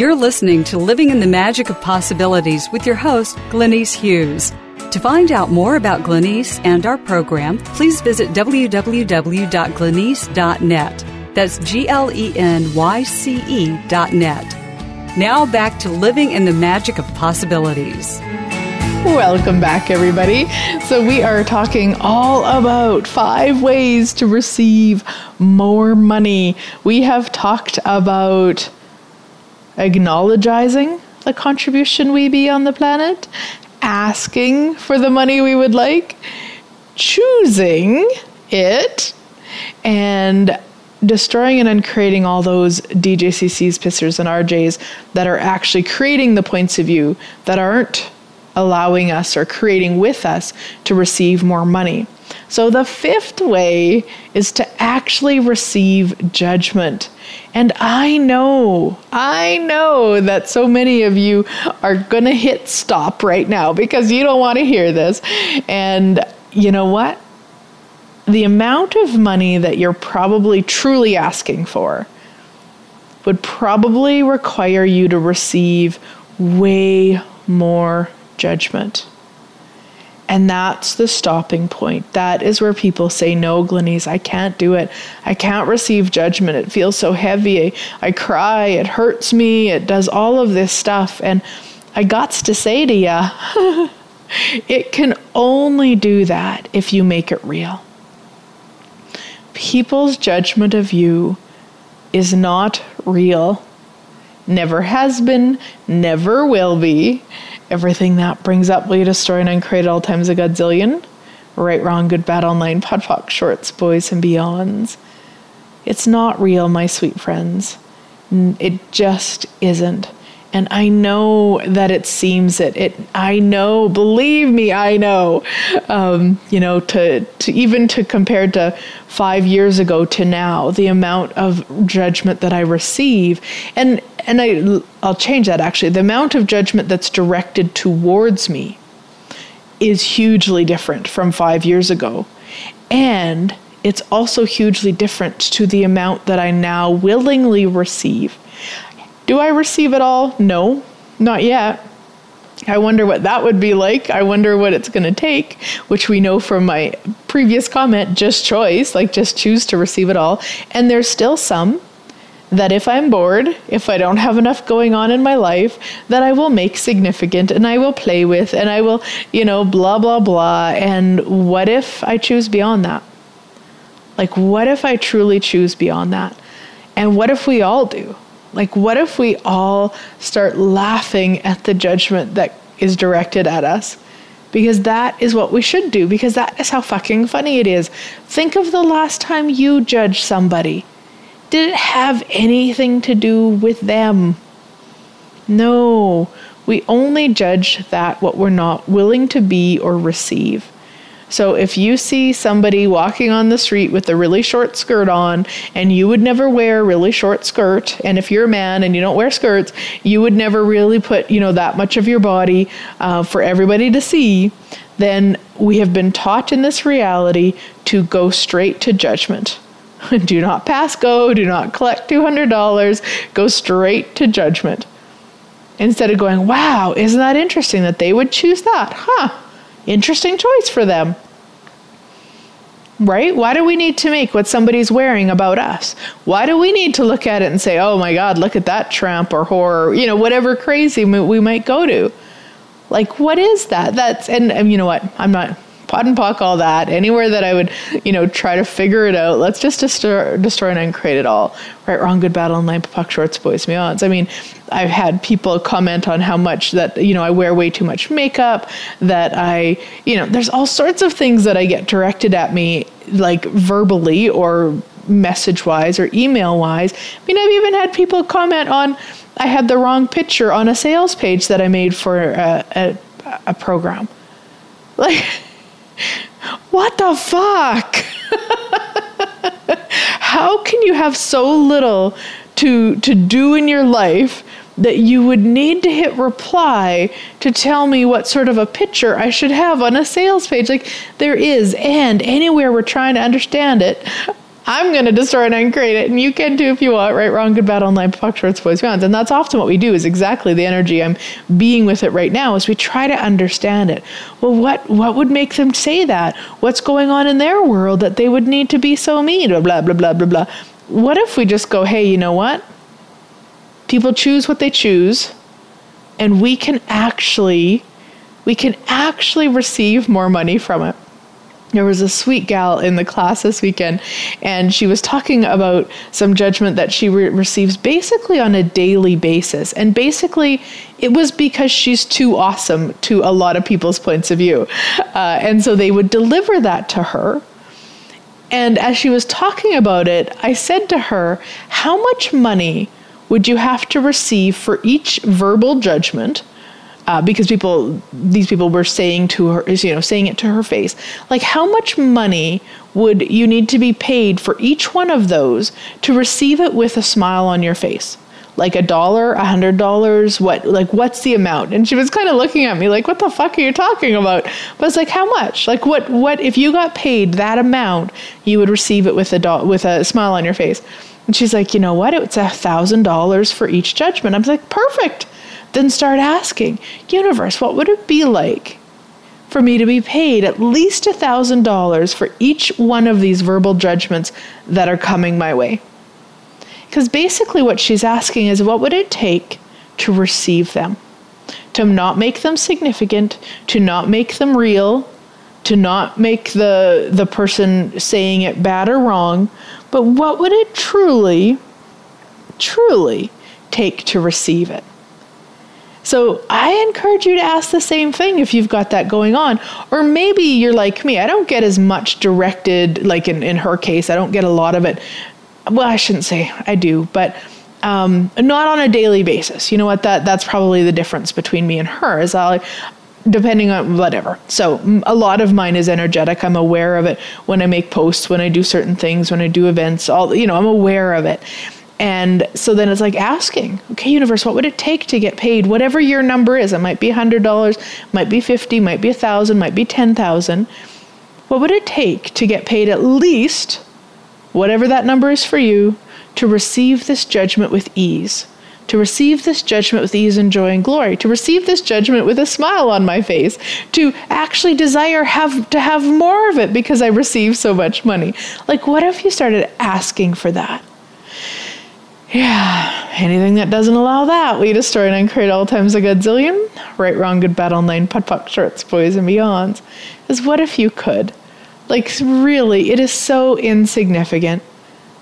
S1: You're listening to Living in the Magic of Possibilities with your host, Glenyce Hughes. To find out more about Glenyce and our program, please visit www.glenyce.net. That's G L E N Y C E dot net. Now back to Living in the Magic of Possibilities.
S2: Welcome back, everybody. So, we are talking all about five ways to receive more money. We have talked about acknowledging the contribution we be on the planet, asking for the money we would like, choosing it, and destroying and uncreating all those DJCCs, pissers, and RJs that are actually creating the points of view that aren't allowing us or creating with us to receive more money. So, the fifth way is to actually receive judgment. And I know, I know that so many of you are going to hit stop right now because you don't want to hear this. And you know what? The amount of money that you're probably truly asking for would probably require you to receive way more judgment. And that's the stopping point. That is where people say, No, Glenyce, I can't do it. I can't receive judgment. It feels so heavy. I cry. It hurts me. It does all of this stuff. And I got to say to you, *laughs* it can only do that if you make it real. People's judgment of you is not real, never has been, never will be everything that brings up, will you destroy and uncreate all times a godzillion? Right, wrong, good, bad, all nine, podpoc, shorts, boys, and beyonds. It's not real, my sweet friends. It just isn't and I know that it seems it. It I know, believe me, I know. Um, you know, to to even to compare to five years ago to now, the amount of judgment that I receive, and and I I'll change that actually. The amount of judgment that's directed towards me is hugely different from five years ago, and it's also hugely different to the amount that I now willingly receive do I receive it all? No, not yet. I wonder what that would be like. I wonder what it's going to take, which we know from my previous comment just choice, like just choose to receive it all. And there's still some that if I'm bored, if I don't have enough going on in my life, that I will make significant and I will play with and I will, you know, blah, blah, blah. And what if I choose beyond that? Like, what if I truly choose beyond that? And what if we all do? Like, what if we all start laughing at the judgment that is directed at us? Because that is what we should do, because that is how fucking funny it is. Think of the last time you judged somebody. Did it have anything to do with them? No, we only judge that what we're not willing to be or receive. So if you see somebody walking on the street with a really short skirt on, and you would never wear a really short skirt, and if you're a man and you don't wear skirts, you would never really put, you know, that much of your body uh, for everybody to see, then we have been taught in this reality to go straight to judgment. *laughs* do not pass go, do not collect $200, go straight to judgment. Instead of going, wow, isn't that interesting that they would choose that? Huh Interesting choice for them. Right? Why do we need to make what somebody's wearing about us? Why do we need to look at it and say, oh my God, look at that tramp or horror, you know, whatever crazy we might go to? Like, what is that? That's, and, and you know what? I'm not, POD and POC all that. Anywhere that i would you know try to figure it out let's just destroy, destroy and uncreate it all. Right wrong good bad all nine POC shorts boys beyonds i mean i've had people comment on how much that you know i wear way too much makeup that i you know there's all sorts of things that i get directed at me like verbally or message wise or email wise i mean i've even had people comment on i had the wrong picture on a sales page that i made for a, a, a program. Like *laughs* what the fuck? *laughs* How can you have so little to to do in your life that you would need to hit reply to tell me what sort of a picture I should have on a sales page. Like there is, and anywhere we're trying to understand it, I'm going to destroy it and create it, and you can too if you want. Right, wrong, good, bad, all nine, POC, shorts, boys, rounds, and that's often what we do. Is exactly the energy I'm being with it right now. Is we try to understand it. Well, what what would make them say that? What's going on in their world that they would need to be so mean? Blah blah blah blah blah blah. What if we just go, hey, you know what? People choose what they choose, and we can actually we can actually receive more money from it there was a sweet gal in the class this weekend, and she was talking about some judgment that she re- receives basically on a daily basis. And basically, it was because she's too awesome to a lot of people's points of view. Uh, and so they would deliver that to her. And as she was talking about it, I said to her, How much money would you have to receive for each verbal judgment? Uh, because people these people were saying to her is, you know saying it to her face. Like how much money would you need to be paid for each one of those to receive it with a smile on your face? Like a dollar a hundred dollars? What like what's the amount? And she was kind of looking at me like what the fuck are you talking about? But it's like how much? Like what what if you got paid that amount you would receive it with a do- with a smile on your face. And she's like you know what? It's a thousand dollars for each judgment. I'm like perfect then start asking, universe, what would it be like for me to be paid at least $1,000 for each one of these verbal judgments that are coming my way? Because basically, what she's asking is, what would it take to receive them? To not make them significant, to not make them real, to not make the, the person saying it bad or wrong, but what would it truly, truly take to receive it? So I encourage you to ask the same thing if you've got that going on. Or maybe you're like me. I don't get as much directed, like in, in her case, I don't get a lot of it. Well, I shouldn't say I do, but um, not on a daily basis. You know what? That that's probably the difference between me and her. Is I depending on whatever. So a lot of mine is energetic. I'm aware of it when I make posts, when I do certain things, when I do events. All you know, I'm aware of it. And so then it's like asking, okay, universe, what would it take to get paid? Whatever your number is, it might be $100, might be 50, might be 1000, might be 10,000. What would it take to get paid at least whatever that number is for you to receive this judgment with ease? To receive this judgment with ease and joy and glory, to receive this judgment with a smile on my face, to actually desire have to have more of it because I receive so much money. Like what if you started asking for that? Yeah, anything that doesn't allow that, we destroy and uncreate all times a godzillion. Right, wrong, good, bad, all nine, putt, putt, shorts, boys, and beyonds. Is what if you could? Like, really, it is so insignificant.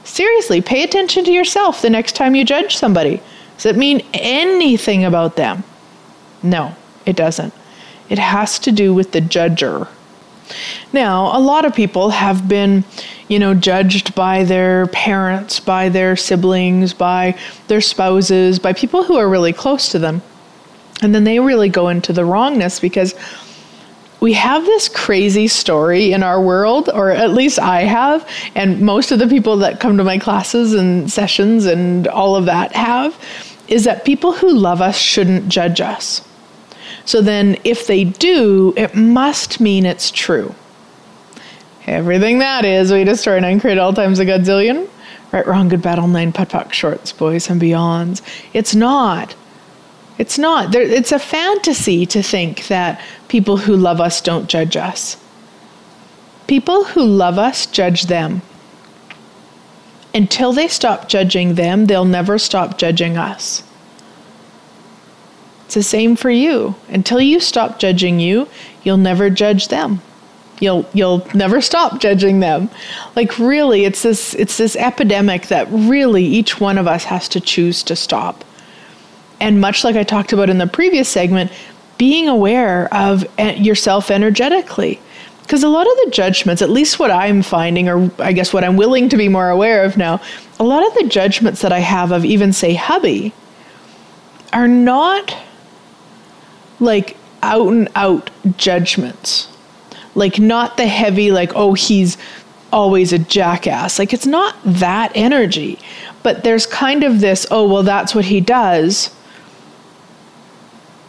S2: Seriously, pay attention to yourself the next time you judge somebody. Does it mean anything about them? No, it doesn't. It has to do with the judger. Now, a lot of people have been, you know, judged by their parents, by their siblings, by their spouses, by people who are really close to them. And then they really go into the wrongness because we have this crazy story in our world, or at least I have, and most of the people that come to my classes and sessions and all of that have, is that people who love us shouldn't judge us. So then, if they do, it must mean it's true. Everything that is, we destroy and uncreate all times a godzillion. Right, wrong, good, battle, nine, putt, putt, shorts, boys, and beyonds. It's not. It's not. There, it's a fantasy to think that people who love us don't judge us. People who love us judge them. Until they stop judging them, they'll never stop judging us. It's the same for you. Until you stop judging you, you'll never judge them. You'll you'll never stop judging them. Like really, it's this it's this epidemic that really each one of us has to choose to stop. And much like I talked about in the previous segment, being aware of yourself energetically. Because a lot of the judgments, at least what I'm finding, or I guess what I'm willing to be more aware of now, a lot of the judgments that I have of even, say, hubby, are not like out and out judgments. Like, not the heavy, like, oh, he's always a jackass. Like, it's not that energy. But there's kind of this, oh, well, that's what he does.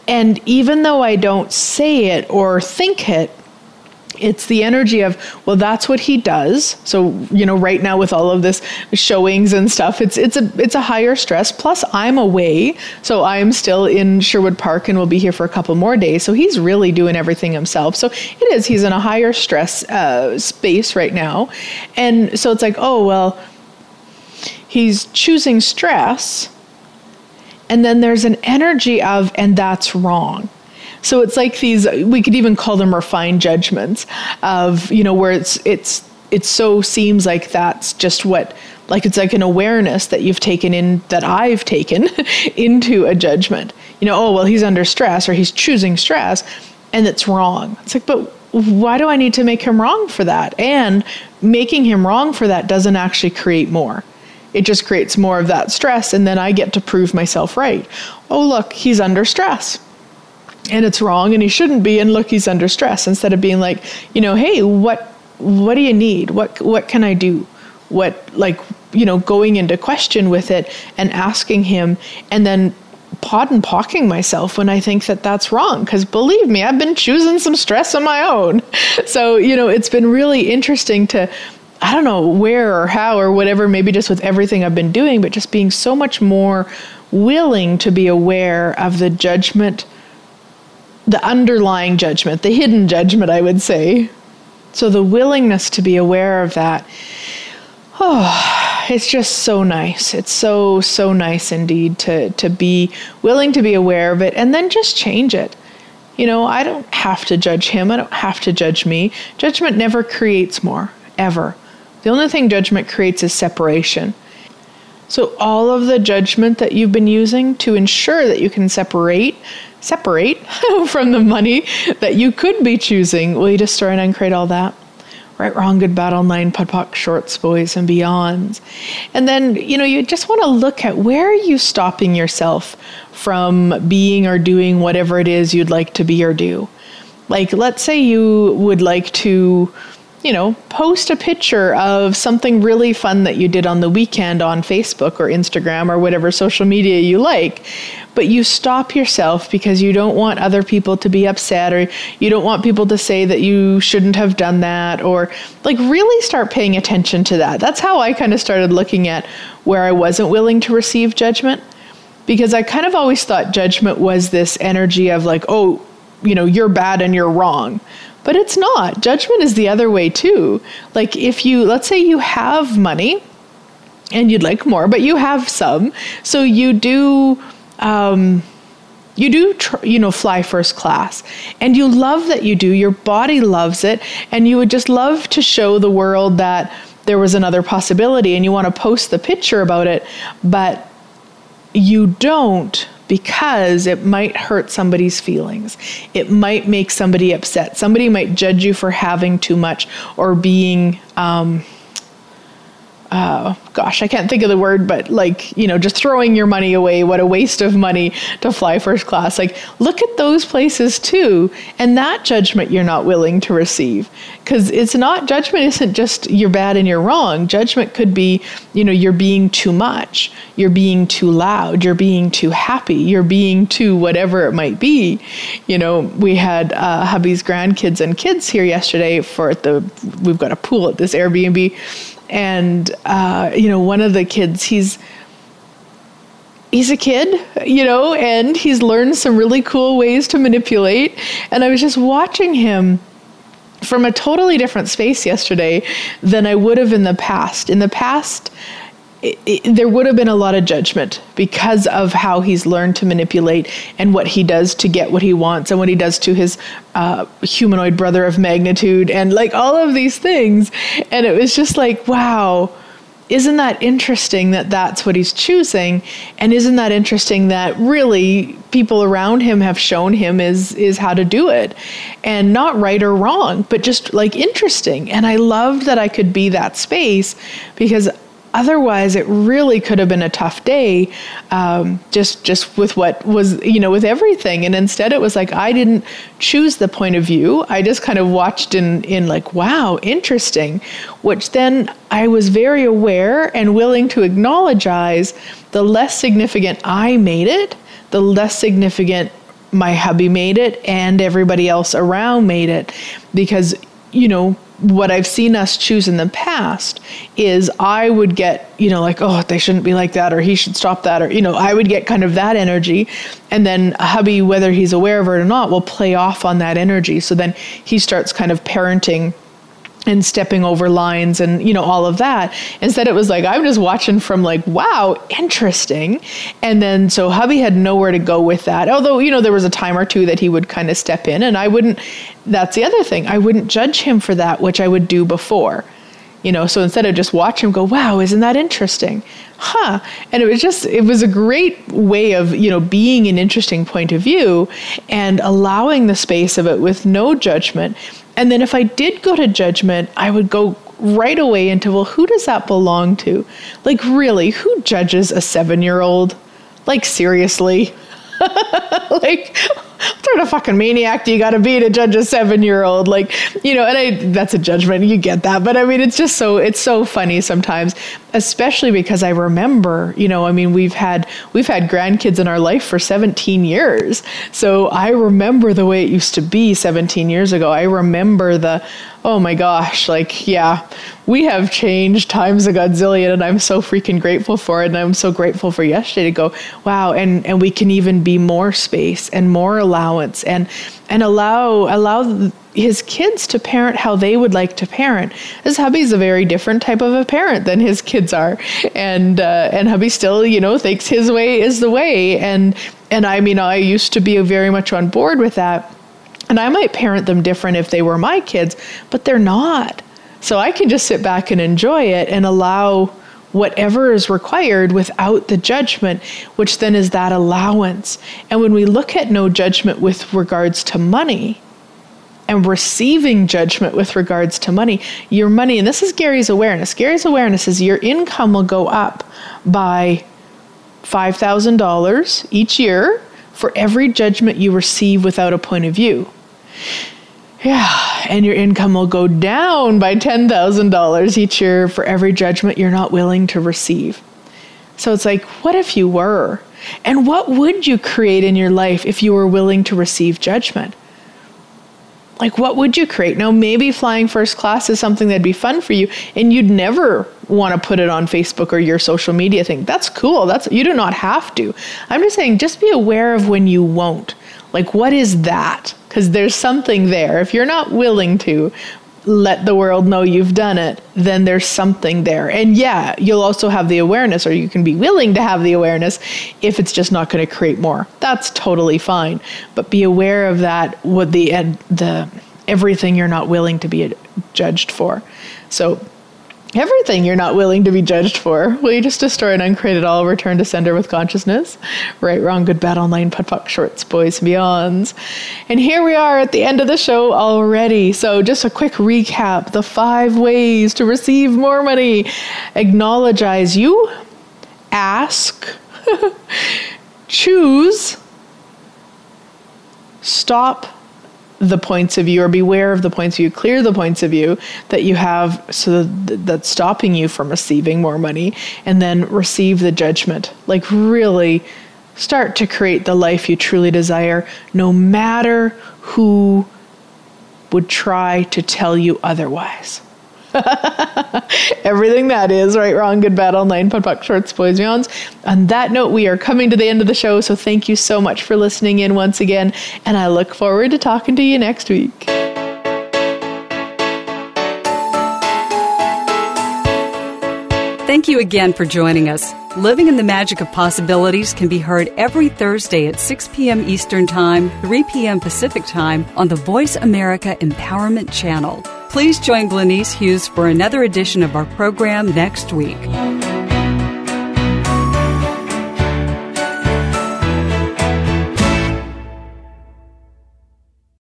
S2: And even though I don't say it or think it, it's the energy of well that's what he does. So you know right now with all of this showings and stuff it's it's a it's a higher stress. Plus i'm away so i'm still in sherwood park and will be here for a couple more days. So he's really doing everything himself. So it is he's in a higher stress uh, space right now. And so it's like oh well he's choosing stress and then there's an energy of and that's wrong so it's like these we could even call them refined judgments of, you know, where it's it's it so seems like that's just what like it's like an awareness that you've taken in that I've taken *laughs* into a judgment. You know, oh well he's under stress or he's choosing stress and it's wrong. It's like but why do I need to make him wrong for that? And making him wrong for that doesn't actually create more. It just creates more of that stress, and then I get to prove myself right. Oh, look, he's under stress and it's wrong and he shouldn't be and look he's under stress instead of being like you know hey what what do you need? What what can i do? What like you know going into question with it and asking him and then pod and pocking myself when i think that that's wrong. Because believe me i've been choosing some stress on my own. *laughs* So you know it's been really interesting to i don't know where or how or whatever maybe just with everything i've been doing but just being so much more willing to be aware of the judgment the underlying judgment, the hidden judgment, I would say. So the willingness to be aware of that, oh, it's just so nice. It's so, so nice indeed to, to be willing to be aware of it and then just change it. You know, I don't have to judge him, I don't have to judge me. Judgment never creates more, ever. The only thing judgment creates is separation. So all of the judgment that you've been using to ensure that you can separate separate *laughs* from the money that you could be choosing, will you destroy and uncreate all that? Right, wrong, good, bad, all nine, POD shorts, boys, and beyonds. And then, you know, you just want to look at where are you stopping yourself from being or doing whatever it is you'd like to be or do. Like, let's say you would like to, you know, post a picture of something really fun that you did on the weekend on Facebook or Instagram or whatever social media you like but you stop yourself because you don't want other people to be upset or you don't want people to say that you shouldn't have done that or like really start paying attention to that. That's how I kind of started looking at where I wasn't willing to receive judgment because I kind of always thought judgment was this energy of like, oh, you know, you're bad and you're wrong. But it's not. Judgment is the other way too. Like if you, let's say you have money and you'd like more, but you have some. So you do um, you do tr- you know fly first class and you love that you do your body loves it and you would just love to show the world that there was another possibility and you want to post the picture about it but you don't because it might hurt somebody's feelings. It might make somebody upset. Somebody might judge you for having too much or being um, uh, gosh, I can't think of the word, but like, you know, just throwing your money away, what a waste of money to fly first class. Like, look at those places too. And that judgment you're not willing to receive. Because it's not, judgment isn't just you're bad and you're wrong. Judgment could be, you know, you're being too much, you're being too loud, you're being too happy, you're being too whatever it might be. You know, we had uh, hubby's grandkids and kids here yesterday for the, we've got a pool at this Airbnb and uh, you know one of the kids he's he's a kid you know and he's learned some really cool ways to manipulate. And i was just watching him from a totally different space yesterday than i would have in the past. In the past it, it, there would have been a lot of judgment because of how he's learned to manipulate and what he does to get what he wants and what he does to his uh, humanoid brother of magnitude and like all of these things. And it was just like, wow, isn't that interesting that that's what he's choosing? And isn't that interesting that really people around him have shown him is is how to do it, and not right or wrong, but just like interesting. And I loved that I could be that space because otherwise it really could have been a tough day um, just just with what was you know with everything. And instead it was like i didn't choose the point of view. I just kind of watched in in like wow interesting which then i was very aware and willing to acknowledge the less significant i made it the less significant my hubby made it and everybody else around made it. Because you know what I've seen us choose in the past is I would get, you know, like, oh, they shouldn't be like that, or he should stop that, or, you know, I would get kind of that energy. And then hubby, whether he's aware of it or not, will play off on that energy. So then he starts kind of parenting and stepping over lines and you know all of that instead it was like i'm just watching from like wow interesting. And then so hubby had nowhere to go with that. Although you know there was a time or two that he would kind of step in and i wouldn't that's the other thing i wouldn't judge him for that which i would do before. You know so instead of just watch him go wow isn't that interesting? Huh. And it was just it was a great way of you know being an interesting point of view and allowing the space of it with no judgment and then if I did go to judgment, I would go right away into, well, who does that belong to? Like, really, who judges a seven year old? Like, seriously? *laughs* like, what sort of fucking maniac do you got to be to judge a seven year old? Like, you know, and I, that's a judgment. You get that. But I mean, it's just so, it's so funny sometimes, especially because I remember, you know, I mean, we've had, we've had grandkids in our life for 17 years. So I remember the way it used to be 17 years ago. I remember the, oh my gosh, like, yeah, we have changed times a godzillion and I'm so freaking grateful for it. And I'm so grateful for yesterday to go, wow, and, and we can even be more space and more allowance and, and allow, allow his kids to parent how they would like to parent. His hubby's a very different type of a parent than his kids are. And, uh, and hubby still, you know, thinks his way is the way. And, and I mean, I used to be very much on board with that and I might parent them different if they were my kids, but they're not. So I can just sit back and enjoy it and allow whatever is required without the judgment, which then is that allowance. And when we look at no judgment with regards to money, and receiving judgment with regards to money, your money, and this is Gary's awareness. Gary's awareness is your income will go up by $5,000 each year for every judgment you receive without a point of view. Yeah, and your income will go down by $10,000 each year for every judgment you're not willing to receive. So it's like, what if you were? And what would you create in your life if you were willing to receive judgment? Like, what would you create? Now, maybe flying first class is something that'd be fun for you, and you'd never want to put it on Facebook or your social media thing. That's cool. That's you do not have to. I'm just saying, just be aware of when you won't. Like, what is that? Because there's something there. If you're not willing to let the world know you've done it, then there's something there. And yeah, you'll also have the awareness, or you can be willing to have the awareness if it's just not going to create more. That's totally fine. But be aware of that, what the, the, everything you're not willing to be judged for. So everything you're not willing to be judged for. Will you just destroy and uncreate it all, return to sender with consciousness? Right, wrong, good, bad, online, POD, POC, shorts, boys, and beyonds. And here we are at the end of the show already. So, just a quick recap the five ways to receive more money acknowledge you, ask, *laughs* choose, stop the points of view or beware of the points of view, clear the points of view that you have so that, that's stopping you from receiving more money, and then receive the judgment. Like, really start to create the life you truly desire, no matter who would try to tell you otherwise. *laughs* Everything that is right, wrong, good, bad, online, POD, POC, shorts, boys, beyonds. On that note, we are coming to the end of the show. So thank you so much for listening in once again. And I look forward to talking to you next week.
S1: Thank you again for joining us. Living in the Magic of Possibilities can be heard every Thursday at 6 p.m. Eastern Time, 3 p.m. Pacific Time on the Voice America Empowerment Channel. Please join Glenyce Hughes for another edition of our program next week.